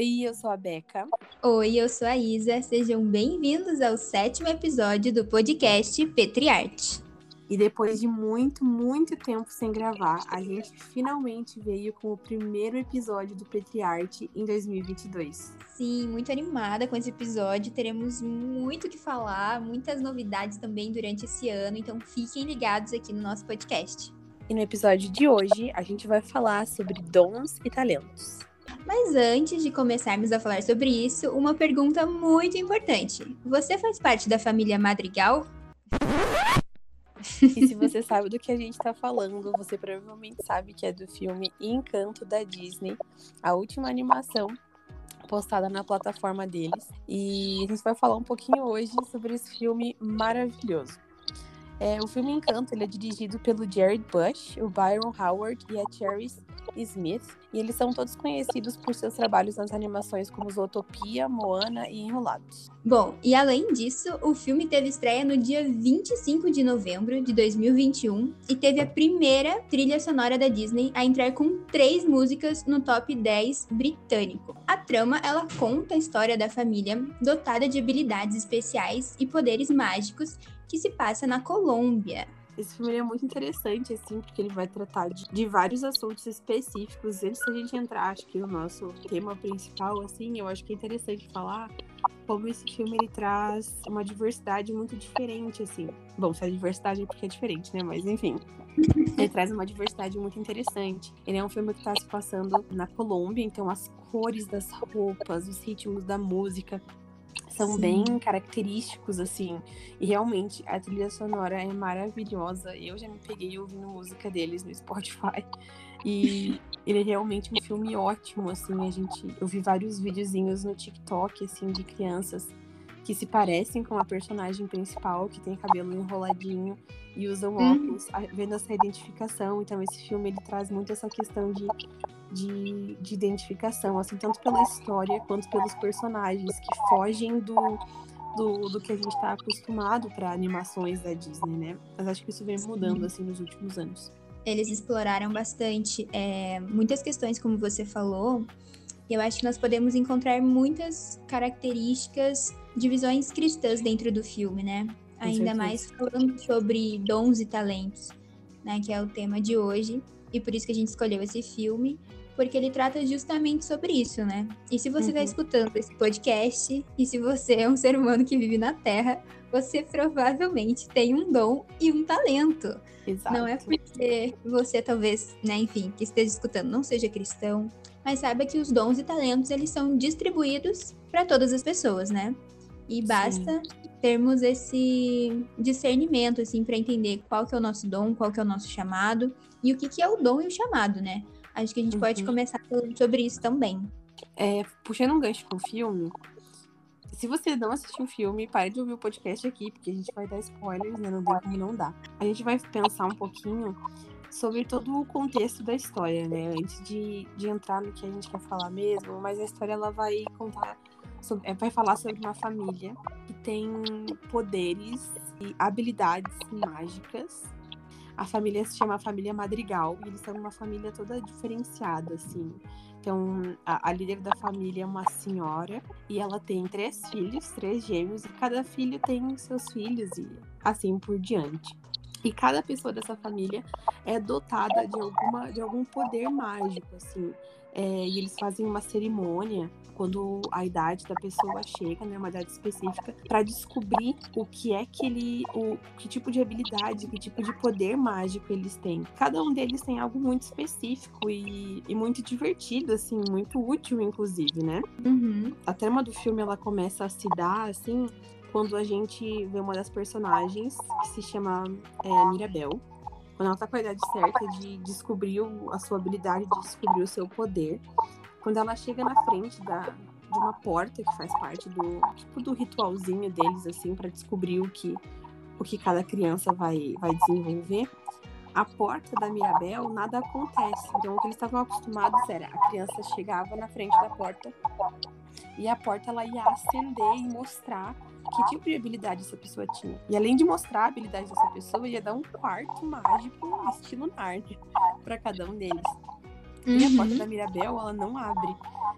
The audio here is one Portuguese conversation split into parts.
Oi, eu sou a Beca. Oi, eu sou a Isa. Sejam bem-vindos ao sétimo episódio do podcast Petriarte. E depois de muito, muito tempo sem gravar, a gente finalmente veio com o primeiro episódio do Petriarte em 2022. Sim, muito animada com esse episódio. Teremos muito o que falar, muitas novidades também durante esse ano, então fiquem ligados aqui no nosso podcast. E no episódio de hoje, a gente vai falar sobre dons e talentos. Mas antes de começarmos a falar sobre isso, uma pergunta muito importante. Você faz parte da família Madrigal? E se você sabe do que a gente tá falando, você provavelmente sabe que é do filme Encanto da Disney, a última animação postada na plataforma deles. E a gente vai falar um pouquinho hoje sobre esse filme maravilhoso. É, o filme Encanto ele é dirigido pelo Jared Bush, o Byron Howard e a Cherry Smith, e eles são todos conhecidos por seus trabalhos nas animações como Zootopia, Moana e Enrolados. Bom, e além disso, o filme teve estreia no dia 25 de novembro de 2021 e teve a primeira trilha sonora da Disney a entrar com três músicas no top 10 britânico. A trama, ela conta a história da família dotada de habilidades especiais e poderes mágicos que se passa na Colômbia. Esse filme é muito interessante, assim, porque ele vai tratar de, de, vários assuntos específicos. Antes da gente entrar, acho que no nosso tema principal, assim, eu acho que é interessante falar como esse filme ele traz uma diversidade muito diferente, assim. Bom, se a diversidade é porque é diferente, né? Mas enfim. Ele traz uma diversidade muito interessante. Ele é um filme que está se passando na Colômbia, então as cores das roupas, os ritmos da música, são Sim. bem característicos, assim. E realmente a trilha sonora é maravilhosa. Eu já me peguei ouvindo música deles no Spotify. E ele é realmente um filme ótimo, assim. A gente, eu vi vários videozinhos no TikTok, assim, de crianças que se parecem com a personagem principal, que tem cabelo enroladinho e usam uhum. óculos, vendo essa identificação. Então, esse filme ele traz muito essa questão de, de, de identificação, assim, tanto pela história quanto pelos personagens que fogem do, do, do que a gente está acostumado para animações da Disney, né? Mas acho que isso vem mudando, assim, nos últimos anos. Eles exploraram bastante é, muitas questões, como você falou, eu acho que nós podemos encontrar muitas características de visões cristãs dentro do filme, né? Com Ainda certeza. mais falando sobre dons e talentos, né? Que é o tema de hoje. E por isso que a gente escolheu esse filme, porque ele trata justamente sobre isso, né? E se você está uhum. escutando esse podcast, e se você é um ser humano que vive na Terra, você provavelmente tem um dom e um talento. Exato. Não é porque você talvez, né, enfim, que esteja escutando não seja cristão, mas saiba que os dons e talentos eles são distribuídos para todas as pessoas, né? E basta Sim. termos esse discernimento assim para entender qual que é o nosso dom, qual que é o nosso chamado e o que que é o dom e o chamado, né? Acho que a gente uhum. pode começar falando sobre isso também. É, puxando um gancho com o filme, se você não assistiu o filme, pare de ouvir o podcast aqui, porque a gente vai dar spoilers, né? Não como não dar. A gente vai pensar um pouquinho sobre todo o contexto da história, né? Antes de, de entrar no que a gente quer falar mesmo, mas a história ela vai contar sobre, é, vai falar sobre uma família que tem poderes e habilidades mágicas. A família se chama Família Madrigal e eles são uma família toda diferenciada, assim. Então, a, a, líder da família é uma senhora e ela tem três filhos, três gêmeos, e cada filho tem seus filhos e assim por diante. E cada pessoa dessa família é dotada de, alguma, de algum poder mágico, assim. É, e eles fazem uma cerimônia quando a idade da pessoa chega, né, uma idade específica, para descobrir o que é que ele, o que tipo de habilidade, que tipo de poder mágico eles têm. Cada um deles tem algo muito específico e, e muito divertido, assim, muito útil, inclusive, né? Uhum. A trama do filme ela começa a se dar assim quando a gente vê uma das personagens que se chama é, Mirabel quando ela tá com a idade certa de descobrir a sua habilidade, de descobrir o seu poder. Quando ela chega na frente da, de uma porta que faz parte do tipo do ritualzinho deles assim para descobrir o que o que cada criança vai vai desenvolver a porta da Mirabel nada acontece então o que eles estavam acostumados era a criança chegava na frente da porta e a porta ela ia acender e mostrar que tipo de habilidade essa pessoa tinha. E além de mostrar a habilidade dessa pessoa, ia dar um quarto mágico estilo Narnia para cada um deles. Uhum. E a porta uhum. da Mirabel, ela não abre.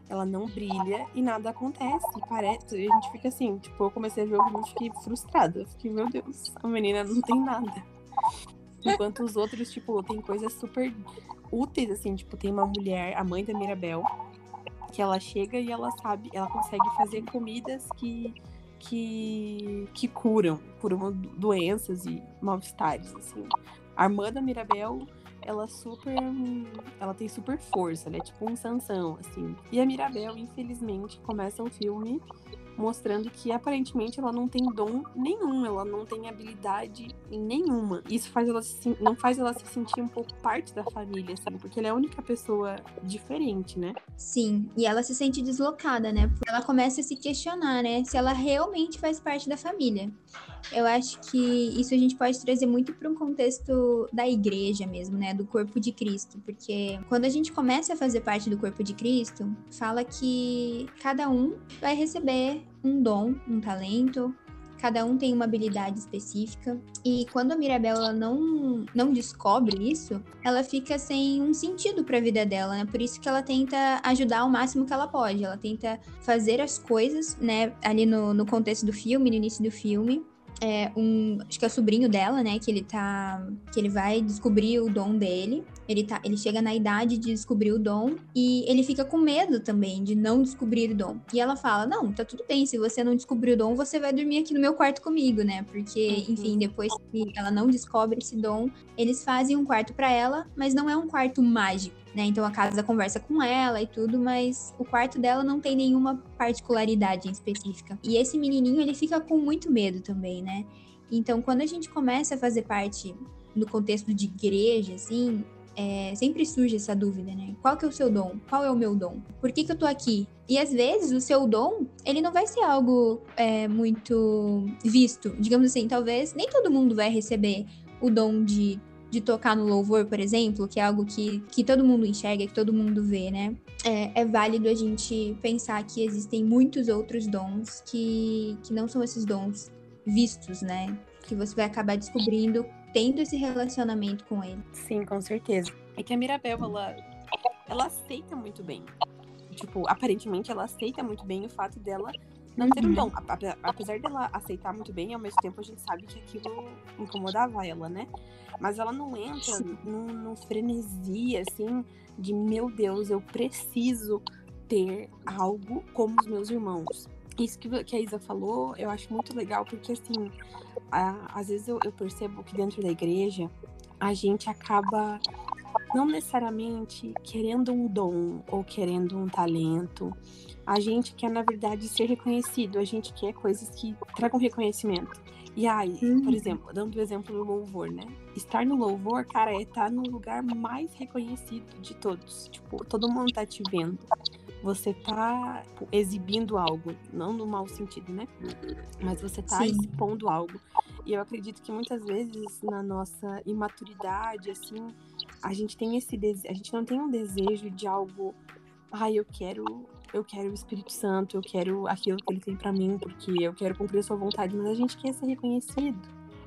Ela não brilha e nada acontece. Parece. E a gente fica assim, tipo, eu comecei a ver o filme e fiquei frustrada. Eu fiquei, meu Deus, a menina não tem nada. Enquanto os outros, tipo, tem coisas super úteis, assim, tipo, tem uma mulher, a mãe da Mirabel, que ela chega e ela sabe, ela consegue fazer comidas que que, que curam uma doenças e mal-estares, assim. A irmã da Mirabel, ela super. Ela tem super força, ela é tipo um Sansão, assim. E a Mirabel, infelizmente, começa o filme mostrando que aparentemente ela não tem dom nenhum, ela não tem habilidade nenhuma. Isso faz ela se, não faz ela se sentir um pouco parte da família, sabe? Porque ela é a única pessoa diferente, né? Sim, e ela se sente deslocada, né? Ela começa a se questionar, né? Se ela realmente faz parte da família. Eu acho que isso a gente pode trazer muito para um contexto da igreja mesmo, né? Do corpo de Cristo. Porque quando a gente começa a fazer parte do corpo de Cristo, fala que cada um vai receber um dom, um talento, cada um tem uma habilidade específica. E quando a Mirabel ela não, não descobre isso, ela fica sem um sentido para a vida dela, né? Por isso que ela tenta ajudar ao máximo que ela pode. Ela tenta fazer as coisas, né? Ali no, no contexto do filme, no início do filme, é, um, acho que é o sobrinho dela, né, que ele tá, que ele vai descobrir o dom dele. Ele tá, ele chega na idade de descobrir o dom e ele fica com medo também de não descobrir o dom. E ela fala: "Não, tá tudo bem, se você não descobrir o dom, você vai dormir aqui no meu quarto comigo, né? Porque, uhum. enfim, depois que ela não descobre esse dom, eles fazem um quarto para ela, mas não é um quarto mágico né? Então a casa conversa com ela e tudo, mas o quarto dela não tem nenhuma particularidade específica. E esse menininho, ele fica com muito medo também, né? Então, quando a gente começa a fazer parte no contexto de igreja, assim, é, sempre surge essa dúvida, né? Qual que é o seu dom? Qual é o meu dom? Por que, que eu tô aqui? E às vezes o seu dom, ele não vai ser algo é, muito visto. Digamos assim, talvez nem todo mundo vai receber o dom de de tocar no louvor, por exemplo, que é algo que, que todo mundo enxerga, que todo mundo vê, né? É, é válido a gente pensar que existem muitos outros dons que, que não são esses dons vistos, né? Que você vai acabar descobrindo tendo esse relacionamento com ele. Sim, com certeza. É que a Mirabel, ela, ela aceita muito bem. Tipo, aparentemente ela aceita muito bem o fato dela não ter um dom. Apesar dela aceitar muito bem, ao mesmo tempo a gente sabe que aquilo incomodava ela, né? Mas ela não entra num, num frenesi, assim, de meu Deus, eu preciso ter algo como os meus irmãos. Isso que, que a Isa falou, eu acho muito legal, porque assim, a, às vezes eu, eu percebo que dentro da igreja a gente acaba não necessariamente querendo um dom ou querendo um talento. A gente quer, na verdade, ser reconhecido. A gente quer coisas que tragam reconhecimento. E aí, uhum. por exemplo, dando o exemplo do louvor, né? Estar no louvor, cara, é estar no lugar mais reconhecido de todos. Tipo, todo mundo tá te vendo. Você tá tipo, exibindo algo, não no mau sentido, né? Mas você tá Sim. expondo algo. E eu acredito que muitas vezes na nossa imaturidade, assim, a gente tem esse desejo, a gente não tem um desejo de algo, ai, ah, eu quero eu quero o Espírito Santo, eu quero aquilo que ele tem para mim, porque eu quero cumprir a sua vontade, mas a gente quer ser reconhecido.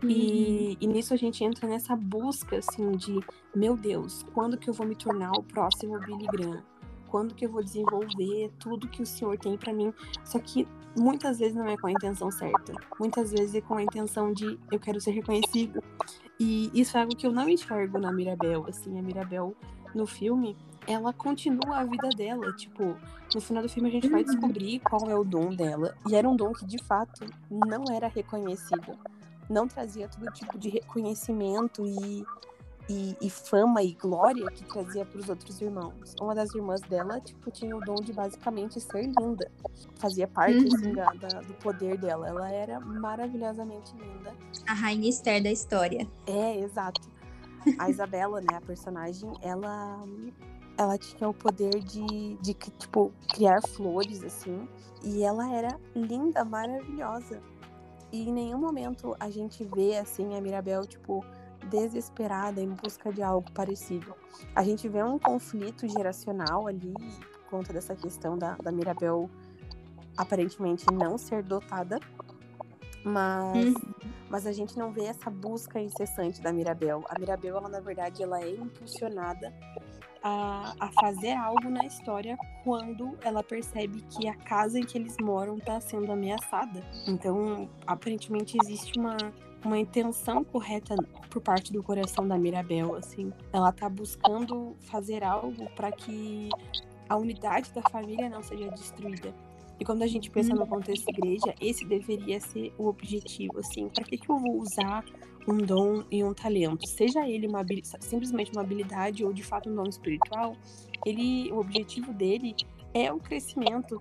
Uhum. E, e, nisso a gente entra nessa busca, assim, de, meu Deus, quando que eu vou me tornar o próximo Billy Graham? Quando que eu vou desenvolver tudo que o Senhor tem para mim? Só que muitas vezes não é com a intenção certa. Muitas vezes é com a intenção de, eu quero ser reconhecido. E isso é algo que eu não enxergo na Mirabel, assim, a Mirabel no filme, ela continua a vida dela. Tipo, no final do filme a gente vai uhum. descobrir qual é o dom dela. E era um dom que de fato não era reconhecido. Não trazia todo tipo de reconhecimento e, e, e fama e glória que trazia para os outros irmãos. Uma das irmãs dela, tipo, tinha o dom de basicamente ser linda. Fazia parte, uhum. assim, da, da, do poder dela. Ela era maravilhosamente linda. A rainha Esther da história. É, exato. A Isabela, né, a personagem, ela ela tinha o poder de, de tipo, criar flores, assim. E ela era linda, maravilhosa. E em nenhum momento a gente vê, assim, a Mirabel, tipo, desesperada em busca de algo parecido. A gente vê um conflito geracional ali, por conta dessa questão da, da Mirabel aparentemente não ser dotada. Mas, uhum. mas a gente não vê essa busca incessante da Mirabel. A Mirabel, ela, na verdade, ela é impulsionada a, a fazer algo na história quando ela percebe que a casa em que eles moram está sendo ameaçada. Então, aparentemente existe uma uma intenção correta por parte do coração da Mirabel, assim. Ela tá buscando fazer algo para que a unidade da família não seja destruída. E quando a gente pensa no uhum. contexto igreja, esse deveria ser o objetivo, assim. Para que, que eu vou usar um dom e um talento? Seja ele uma simplesmente uma habilidade ou de fato um dom espiritual, ele, o objetivo dele é o crescimento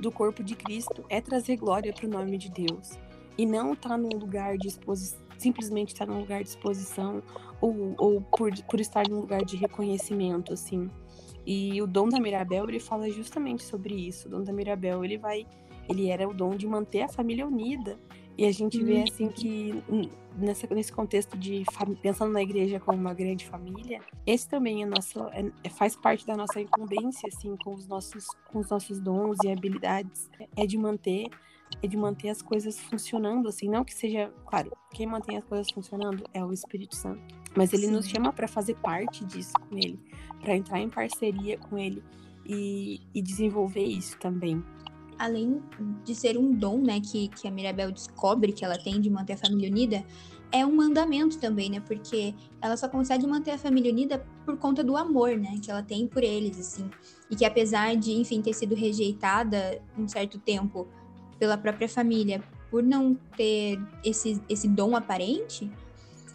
do corpo de Cristo, é trazer glória para o nome de Deus e não tá num lugar de exposição, simplesmente estar tá num lugar de exposição ou, ou por, por estar num lugar de reconhecimento, assim. E o dom da Mirabel, ele fala justamente sobre isso. O dom da Mirabel, ele vai, ele era o dom de manter a família unida. E a gente vê uhum. assim que nessa, nesse contexto de pensando na igreja como uma grande família, esse também é nosso, é, é, faz parte da nossa incumbência assim com os nossos com os nossos dons e habilidades é de manter é de manter as coisas funcionando, assim, não que seja, claro, quem mantém as coisas funcionando é o Espírito Santo, mas ele Sim. nos chama para fazer parte disso com ele, para entrar em parceria com ele e, e, desenvolver isso também. Além de ser um dom, né, que, que a Mirabel descobre que ela tem de manter a família unida, é um mandamento também, né? Porque ela só consegue manter a família unida por conta do amor, né? Que ela tem por eles, assim. E que apesar de, enfim, ter sido rejeitada um certo tempo pela própria família por não ter esse, esse dom aparente,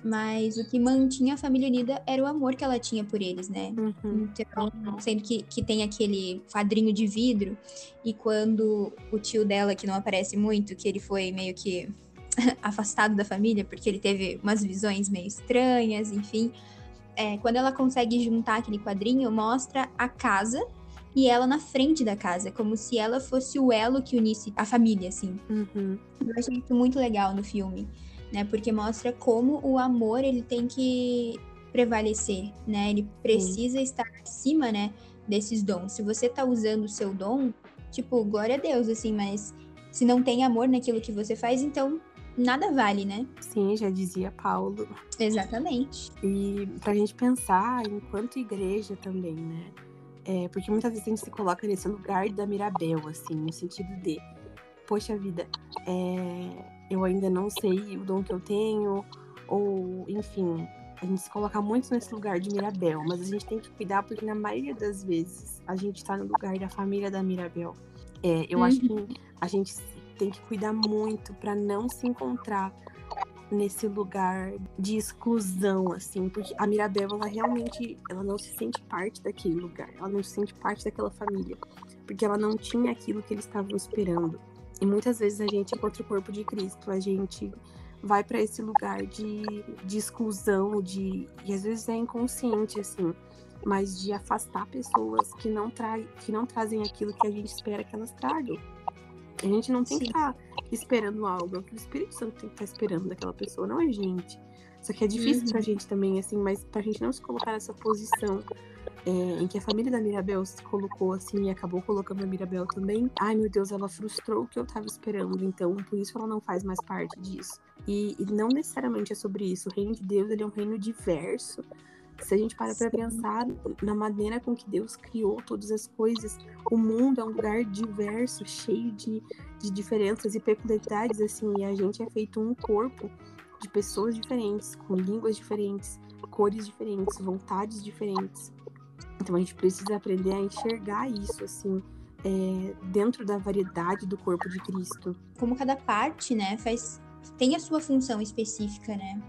mas o que mantinha a família unida era o amor que ela tinha por eles, né? Uhum. Então, sendo que, que tem aquele quadrinho de vidro, e quando o tio dela, que não aparece muito, que ele foi meio que afastado da família, porque ele teve umas visões meio estranhas, enfim. É, quando ela consegue juntar aquele quadrinho, mostra a casa e ela na frente da casa, como se ela fosse o elo que unisse a família, assim. Uhum. Eu achei isso muito legal no filme, né? Porque mostra como o amor ele tem que prevalecer, né? Ele precisa estar acima, né? Desses dons. Se você tá usando o seu dom, tipo, glória a Deus, assim, mas se não tem amor naquilo que você faz, então nada vale, né? Sim, já dizia Paulo. Exatamente. E pra gente pensar enquanto igreja também, né? É, porque muitas vezes a gente se coloca nesse lugar da Mirabel, assim, no sentido de, poxa vida, é, eu ainda não sei o dom que eu tenho, ou, enfim, a gente se coloca muito nesse lugar de Mirabel, mas a gente tem que cuidar porque na maioria das vezes a gente tá no lugar da família da Mirabel. É, eu uhum. acho que a gente tem que cuidar muito para não se encontrar nesse lugar de exclusão, assim, porque a Mirabel, ela realmente, ela não se sente parte daquele lugar, ela não se sente parte daquela família, porque ela não tinha aquilo que eles estavam esperando. E muitas vezes a gente, contra o corpo de Cristo, a gente vai para esse lugar de, de exclusão, de e às vezes é inconsciente, assim, mas de afastar pessoas que não, tra que não trazem aquilo que a gente espera que elas tragam. A gente não tem Sim. que estar tá esperando algo, é o que o Espírito Santo tem que estar tá esperando daquela pessoa, não a gente. Só que é difícil uhum. pra gente também, assim, mas pra gente não se colocar nessa posição é, em que a família da Mirabel se colocou assim e acabou colocando a Mirabel também. Ai meu Deus, ela frustrou o que eu tava esperando, então por isso ela não faz mais parte disso. E, e não necessariamente é sobre isso. O reino de Deus ele é um reino diverso. Se a gente para para pensar na maneira com que Deus criou todas as coisas, o mundo é um lugar diverso, cheio de, de diferenças e peculiaridades, assim, e a gente é feito um corpo de pessoas diferentes, com línguas diferentes, cores diferentes, vontades diferentes. Então a gente precisa aprender a enxergar isso, assim, é, dentro da variedade do corpo de Cristo. Como cada parte, né, faz tem a sua função específica, né?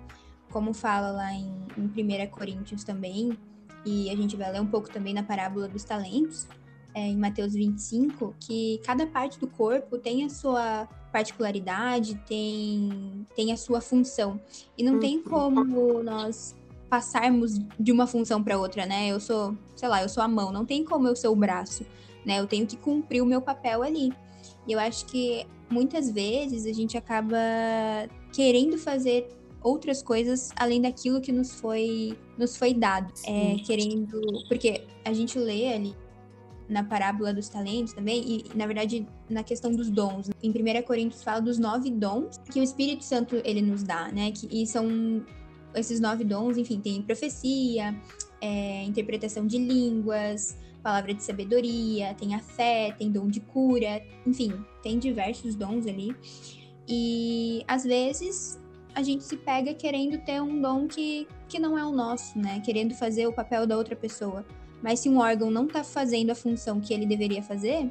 Como fala lá em, em 1 Coríntios também, e a gente vai ler um pouco também na parábola dos talentos, é, em Mateus 25, que cada parte do corpo tem a sua particularidade, tem, tem a sua função. E não tem uhum. como nós passarmos de uma função para outra, né? Eu sou, sei lá, eu sou a mão, não tem como eu ser o braço, né? Eu tenho que cumprir o meu papel ali. E eu acho que muitas vezes a gente acaba querendo fazer outras coisas além daquilo que nos foi nos foi dado, é, querendo porque a gente lê ali na parábola dos talentos também, e na verdade na questão dos dons. Em 1 Coríntios fala dos nove dons que o Espírito Santo ele nos dá, né? Que, e são esses nove dons, enfim, tem profecia, é, interpretação de línguas, palavra de sabedoria, tem a fé, tem dom de cura, enfim, tem diversos dons ali. E às vezes a gente se pega querendo ter um dom que, que não é o nosso, né? Querendo fazer o papel da outra pessoa. Mas se um órgão não tá fazendo a função que ele deveria fazer,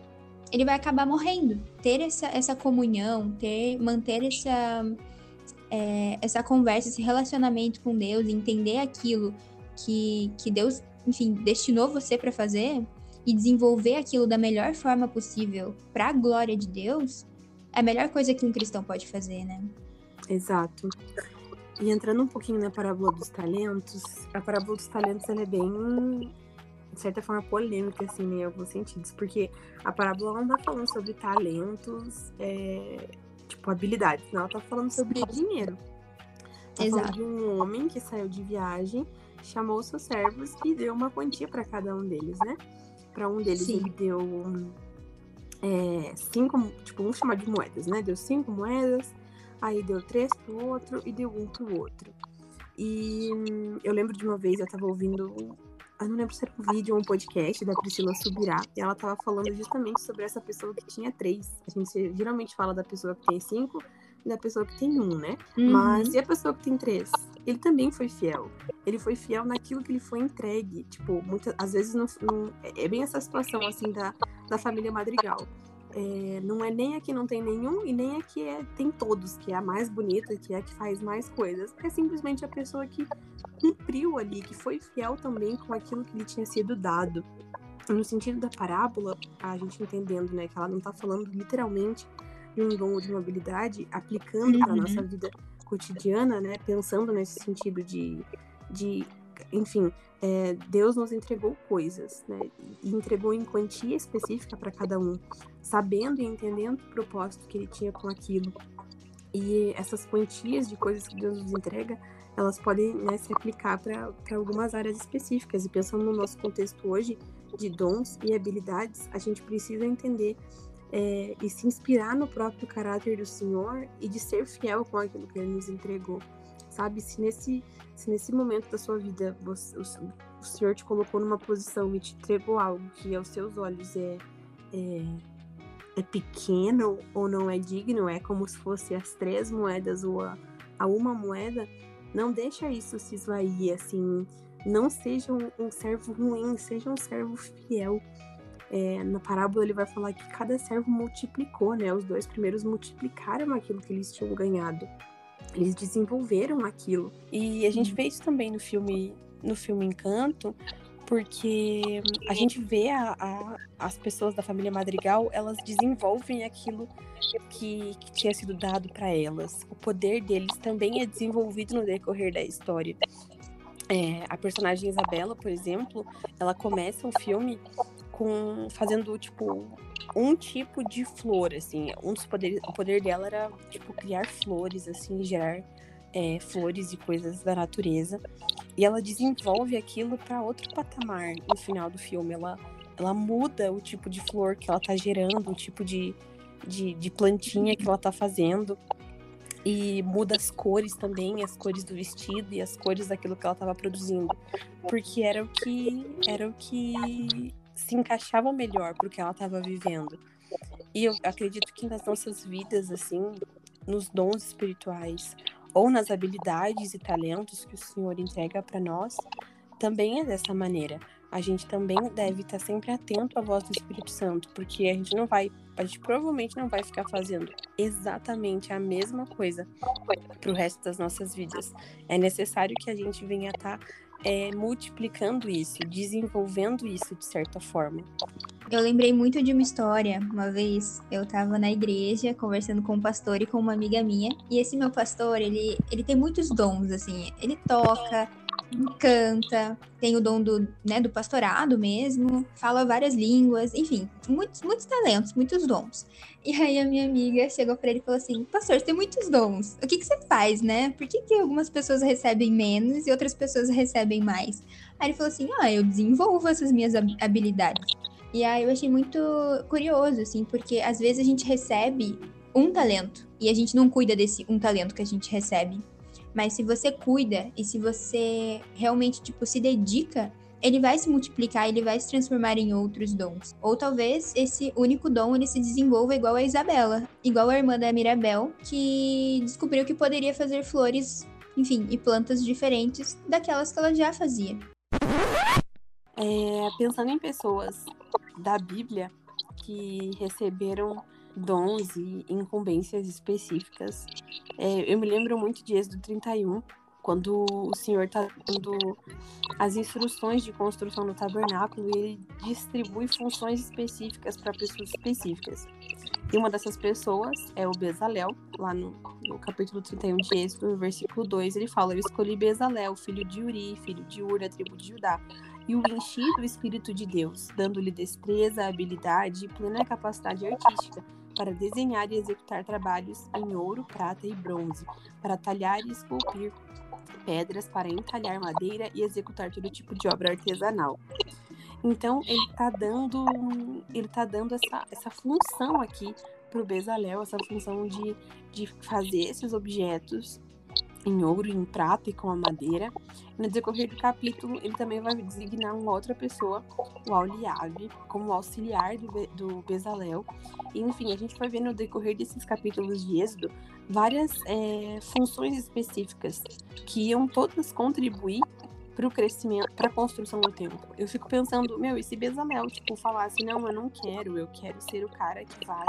ele vai acabar morrendo. Ter essa, essa comunhão, ter, manter essa, é, essa conversa, esse relacionamento com Deus, entender aquilo que, que Deus, enfim, destinou você para fazer e desenvolver aquilo da melhor forma possível para a glória de Deus, é a melhor coisa que um cristão pode fazer, né? Exato. E entrando um pouquinho na parábola dos talentos, a parábola dos talentos ela é bem, de certa forma, polêmica, assim, né, em alguns sentidos, porque a parábola não tá falando sobre talentos, é, tipo, habilidades, não, ela tá falando sobre dinheiro. Tá Exato. falando de um homem que saiu de viagem, chamou seus servos e deu uma quantia para cada um deles, né? Para um deles Sim. ele deu é, cinco, tipo, vamos chamar de moedas, né? Deu cinco moedas, aí deu três pro outro e deu um pro outro. E eu lembro de uma vez, eu tava ouvindo, eu não lembro se era um vídeo ou um podcast da Priscila Subirá, e ela tava falando justamente sobre essa pessoa que tinha três. A gente geralmente fala da pessoa que tem cinco e da pessoa que tem um, né? Uhum. Mas e a pessoa que tem três? Ele também foi fiel. Ele foi fiel naquilo que ele foi entregue. Tipo, muitas, às vezes não, não- é bem essa situação assim da, da família Madrigal. É, não é nem a que não tem nenhum e nem a que é, tem todos, que é a mais bonita, que é a que faz mais coisas. É simplesmente a pessoa que cumpriu ali, que foi fiel também com aquilo que lhe tinha sido dado. No sentido da parábola, a gente entendendo, né, que ela não tá falando literalmente de um dom ou de uma habilidade, aplicando para Uhum. nossa vida cotidiana, né, pensando nesse sentido de, de enfim, é, Deus nos entregou coisas, né, e entregou em quantia específica para cada um, sabendo e entendendo o propósito que ele tinha com aquilo. E essas quantias de coisas que Deus nos entrega, elas podem né, se aplicar para algumas áreas específicas. E pensando no nosso contexto hoje de dons e habilidades, a gente precisa entender é, e se inspirar no próprio caráter do Senhor e de ser fiel com aquilo que Ele nos entregou. Sabe, se nesse, se nesse momento da sua vida você, o, o Senhor te colocou numa posição e te entregou algo que aos seus olhos é, é, é pequeno ou não é digno, é como se fosse as três moedas ou a, a uma moeda, não deixa isso se esvair, assim, não seja um, um servo ruim, seja um servo fiel. É, na parábola ele vai falar que cada servo multiplicou, né? Os dois primeiros multiplicaram aquilo que eles tinham ganhado. Eles desenvolveram aquilo. E a gente vê isso também no filme, no filme Encanto, porque a gente vê a, a- as pessoas da família Madrigal, elas desenvolvem aquilo que, que tinha sido dado para elas. O poder deles também é desenvolvido no decorrer da história. É, a personagem Isabela, por exemplo, ela começa o filme com fazendo tipo um tipo de flor, assim, um dos poderes, o poder dela era tipo criar flores, assim, gerar é, flores e coisas da natureza. E ela desenvolve aquilo para outro patamar no final do filme. Ela, ela muda o tipo de flor que ela tá gerando, o tipo de, de, de plantinha que ela tá fazendo. E muda as cores também, as cores do vestido e as cores daquilo que ela estava produzindo. Porque era o que era o que se encaixava melhor pro que ela estava vivendo. E eu acredito que nas nossas vidas, assim, nos dons espirituais ou nas habilidades e talentos que o Senhor entrega para nós, também é dessa maneira. A gente também deve estar sempre atento à voz do Espírito Santo, porque a gente não vai, a gente provavelmente não vai ficar fazendo exatamente a mesma coisa para o resto das nossas vidas. É necessário que a gente venha estar é, multiplicando isso, desenvolvendo isso de certa forma. Eu lembrei muito de uma história. Uma vez eu tava na igreja conversando com um pastor e com uma amiga minha. E esse meu pastor, ele, ele tem muitos dons, assim. Ele toca, canta, tem o dom do, né, do pastorado mesmo, fala várias línguas, enfim, muitos, muitos talentos, muitos dons. E aí a minha amiga chegou pra ele e falou assim: Pastor, você tem muitos dons. O que, que você faz, né? Por que, que algumas pessoas recebem menos e outras pessoas recebem mais? Aí ele falou assim: Ah, eu desenvolvo essas minhas hab- habilidades. E aí eu achei muito curioso, assim, porque às vezes a gente recebe um talento e a gente não cuida desse um talento que a gente recebe. Mas se você cuida e se você realmente, tipo, se dedica ele vai se multiplicar, ele vai se transformar em outros dons. Ou talvez esse único dom ele se desenvolva igual a Isabela, igual a irmã da Mirabel, que descobriu que poderia fazer flores, enfim, e plantas diferentes daquelas que ela já fazia. É, pensando em pessoas da Bíblia que receberam dons e incumbências específicas, é, eu me lembro muito de Êxodo 31, quando o Senhor está dando as instruções de construção do tabernáculo e ele distribui funções específicas para pessoas específicas. E uma dessas pessoas é o Bezalel, lá no, no capítulo 31 de Êxodo, no versículo 2, ele fala: Eu escolhi Bezalel, filho de Uri, filho de Ur, da tribo de Judá, e o enchi do Espírito de Deus, dando-lhe destreza, habilidade e plena capacidade artística para desenhar e executar trabalhos em ouro, prata e bronze, para talhar e esculpir pedras para entalhar madeira e executar todo tipo de obra artesanal. Então ele está dando, ele tá dando essa, essa função aqui para o Bezalel, essa função de, de fazer esses objetos em ouro, em prata e com a madeira. No decorrer do capítulo, ele também vai designar uma outra pessoa, o Auliabe, como auxiliar do, do Bezalel. E, enfim, a gente vai ver no decorrer desses capítulos de Êxodo várias é, funções específicas que iam todas contribuir para o crescimento, para a construção do templo. Eu fico pensando, meu, e se Bezalel, tipo, falasse, não, eu não quero, eu quero ser o cara que vai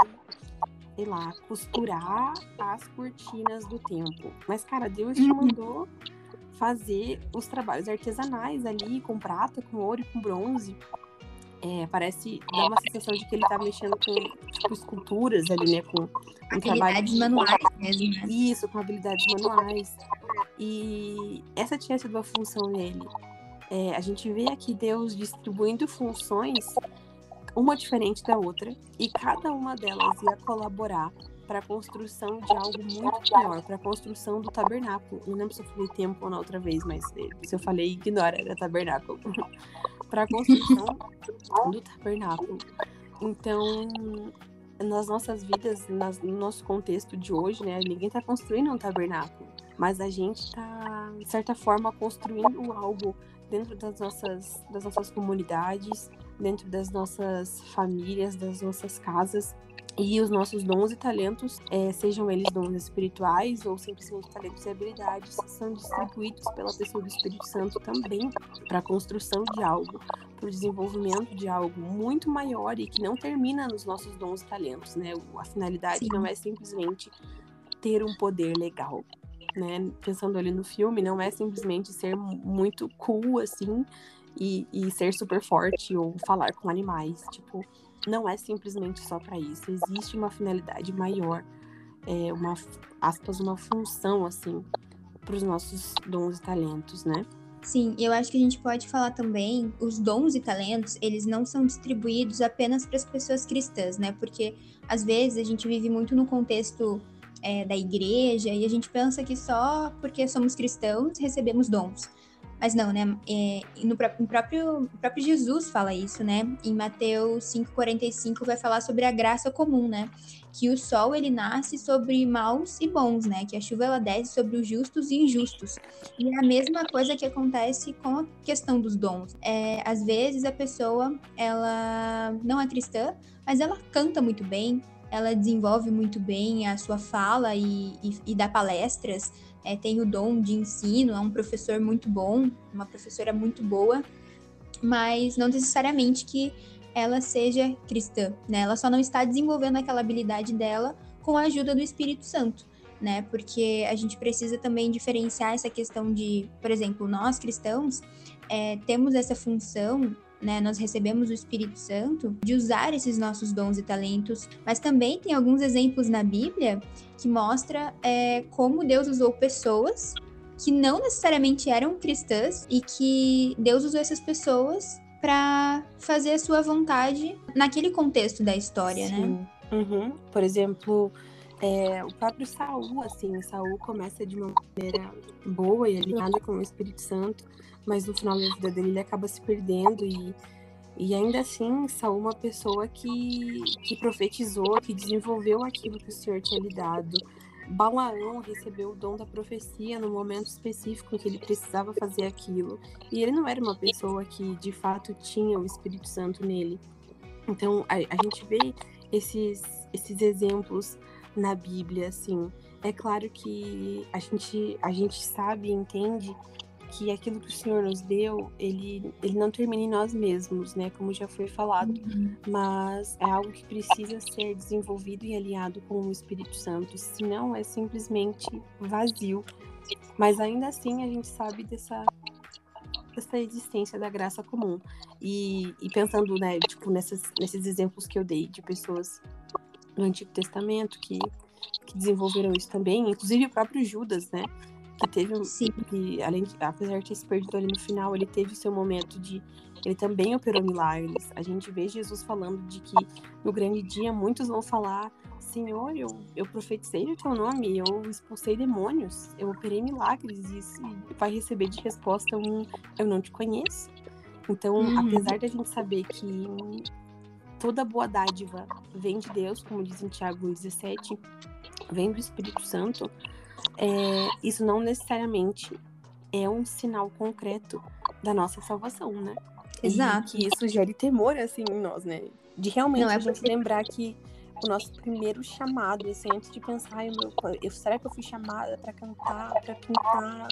sei lá, costurar as cortinas do templo. Mas, cara, Deus te uhum. mandou fazer os trabalhos artesanais ali, com prata, com ouro e com bronze. É, parece dar uma sensação de que ele tá mexendo com tipo, esculturas ali, né? Com um habilidades manuais mesmo, né? Isso, com habilidades manuais. E essa tinha sido a função dele. É, a gente vê aqui Deus distribuindo funções uma diferente da outra, e cada uma delas ia colaborar para a construção de algo muito maior, para a construção do tabernáculo. Não lembro se eu falei templo na outra vez, mas se eu falei, ignora, era tabernáculo. para a construção do tabernáculo. Então, nas nossas vidas, nas, no nosso contexto de hoje, né, ninguém está construindo um tabernáculo, mas a gente está, de certa forma, construindo algo dentro das nossas, das nossas comunidades, dentro das nossas famílias, das nossas casas. E os nossos dons e talentos, é, sejam eles dons espirituais ou simplesmente talentos e habilidades, são distribuídos pela pessoa do Espírito Santo também para a construção de algo, para o desenvolvimento de algo muito maior e que não termina nos nossos dons e talentos, né? A finalidade Sim. não é simplesmente ter um poder legal, né? Pensando ali no filme, não é simplesmente ser muito cool assim e, e ser super forte ou falar com animais. Tipo, não é simplesmente só para isso. Existe uma finalidade maior, é, uma aspas, uma função assim para os nossos dons e talentos, né? Sim, eu acho que a gente pode falar também, os dons e talentos, eles não são distribuídos apenas para as pessoas cristãs, né? Porque às vezes a gente vive muito no contexto é, da igreja e a gente pensa que só porque somos cristãos recebemos dons. Mas não, né? É, no, no próprio, próprio Jesus fala isso, né? Em Mateus 5,45 vai falar sobre a graça comum, né? Que o sol ele nasce sobre maus e bons, né? Que a chuva ela desce sobre os justos e injustos. E é a mesma coisa que acontece com a questão dos dons. É, às vezes a pessoa ela não é cristã, mas ela canta muito bem, ela desenvolve muito bem a sua fala e, e, e dá palestras é, tem o dom de ensino, é um professor muito bom, uma professora muito boa, mas não necessariamente que ela seja cristã, né? Ela só não está desenvolvendo aquela habilidade dela com a ajuda do Espírito Santo, né? Porque a gente precisa também diferenciar essa questão de, por exemplo, nós cristãos é, temos essa função né, nós recebemos o Espírito Santo, de usar esses nossos dons e talentos, mas também tem alguns exemplos na Bíblia que mostra é, como Deus usou pessoas que não necessariamente eram cristãs e que Deus usou essas pessoas para fazer a sua vontade naquele contexto da história, né? Sim. né? Uhum. Por exemplo, é, o próprio Saul, assim, Saul começa de uma maneira boa e alinhada com o Espírito Santo, mas no final da vida dele ele acaba se perdendo e, e ainda assim Saul uma pessoa que, que profetizou, que desenvolveu aquilo que o Senhor tinha lhe dado. Balaão recebeu o dom da profecia no momento específico em que ele precisava fazer aquilo. E ele não era uma pessoa que de fato tinha o Espírito Santo nele. Então a, a gente vê esses, esses exemplos na Bíblia, assim. É claro que a gente, a gente sabe e entende que aquilo que o Senhor nos deu, ele, ele não termina em nós mesmos, né? Como já foi falado, uhum. mas é algo que precisa ser desenvolvido e aliado com o Espírito Santo, senão é simplesmente vazio. Mas ainda assim a gente sabe dessa essa existência da graça comum. E, e pensando, né, tipo, nessas, nesses exemplos que eu dei de pessoas do Antigo Testamento que, que desenvolveram isso também, inclusive o próprio Judas, né? Que teve um. Sim. Que, além de, apesar de ter se perdido ali no final, ele teve o seu momento de. Ele também operou milagres. A gente vê Jesus falando de que no grande dia muitos vão falar: Senhor, eu, eu profetizei no teu nome, eu expulsei demônios, eu operei milagres. E isso vai receber de resposta um: Eu não te conheço. Então, uhum. apesar da gente saber que toda boa dádiva vem de Deus, como diz em Tiago 17, vem do Espírito Santo, é, isso não necessariamente é um sinal concreto da nossa salvação, né? Exato. E que isso gere temor, assim, em nós, né? De realmente não, é a gente porque... lembrar que o nosso primeiro chamado, assim, antes de pensar, eu, será que eu fui chamada para cantar, para pintar,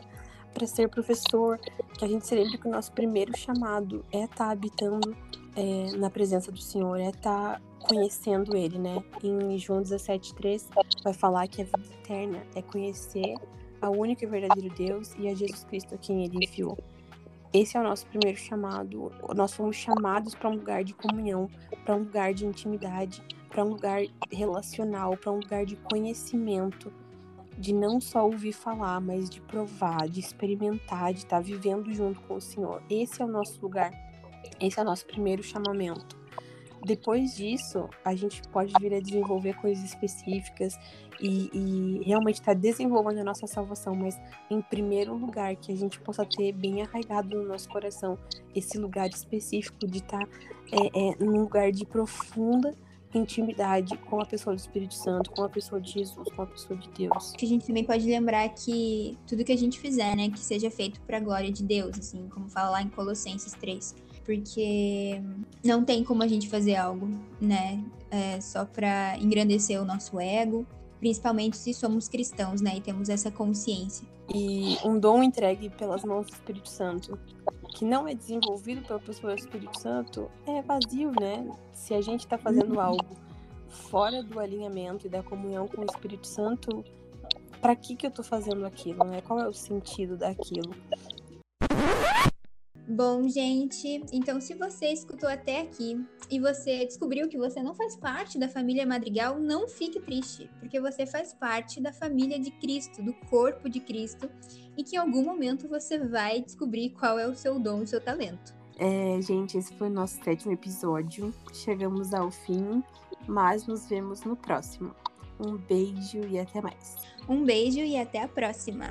para ser professor? Que a gente se lembre que o nosso primeiro chamado é estar tá habitando é, na presença do Senhor, é estar tá conhecendo Ele, né? Em João 17,3 vai falar que a vida eterna é conhecer a única e verdadeiro Deus e a Jesus Cristo a quem Ele enviou. Esse é o nosso primeiro chamado. Nós fomos chamados para um lugar de comunhão, para um lugar de intimidade, para um lugar relacional, para um lugar de conhecimento, de não só ouvir falar, mas de provar, de experimentar, de estar tá vivendo junto com o Senhor. Esse é o nosso lugar. Esse é o nosso primeiro chamamento. Depois disso, a gente pode vir a desenvolver coisas específicas e, e realmente estar tá desenvolvendo a nossa salvação, mas em primeiro lugar, que a gente possa ter bem arraigado no nosso coração esse lugar específico de estar tá, é, é, num lugar de profunda intimidade com a pessoa do Espírito Santo, com a pessoa de Jesus, com a pessoa de Deus. A gente também pode lembrar que tudo que a gente fizer, né, que seja feito para a glória de Deus, assim, como fala lá em Colossenses 3 porque não tem como a gente fazer algo, né? É, só para engrandecer o nosso ego, principalmente se somos cristãos, né? E temos essa consciência. E um dom entregue pelas mãos do Espírito Santo, que não é desenvolvido pela pessoa do Espírito Santo, é vazio, né? Se a gente está fazendo uhum. algo fora do alinhamento e da comunhão com o Espírito Santo, para que que eu estou fazendo aquilo, né? Qual é o sentido daquilo? Bom, gente, então se você escutou até aqui e você descobriu que você não faz parte da família Madrigal, não fique triste, porque você faz parte da família de Cristo, do corpo de Cristo, e que em algum momento você vai descobrir qual é o seu dom e o seu talento. É, gente, esse foi o nosso sétimo episódio. Chegamos ao fim, mas nos vemos no próximo. Um beijo e até mais. Um beijo e até a próxima.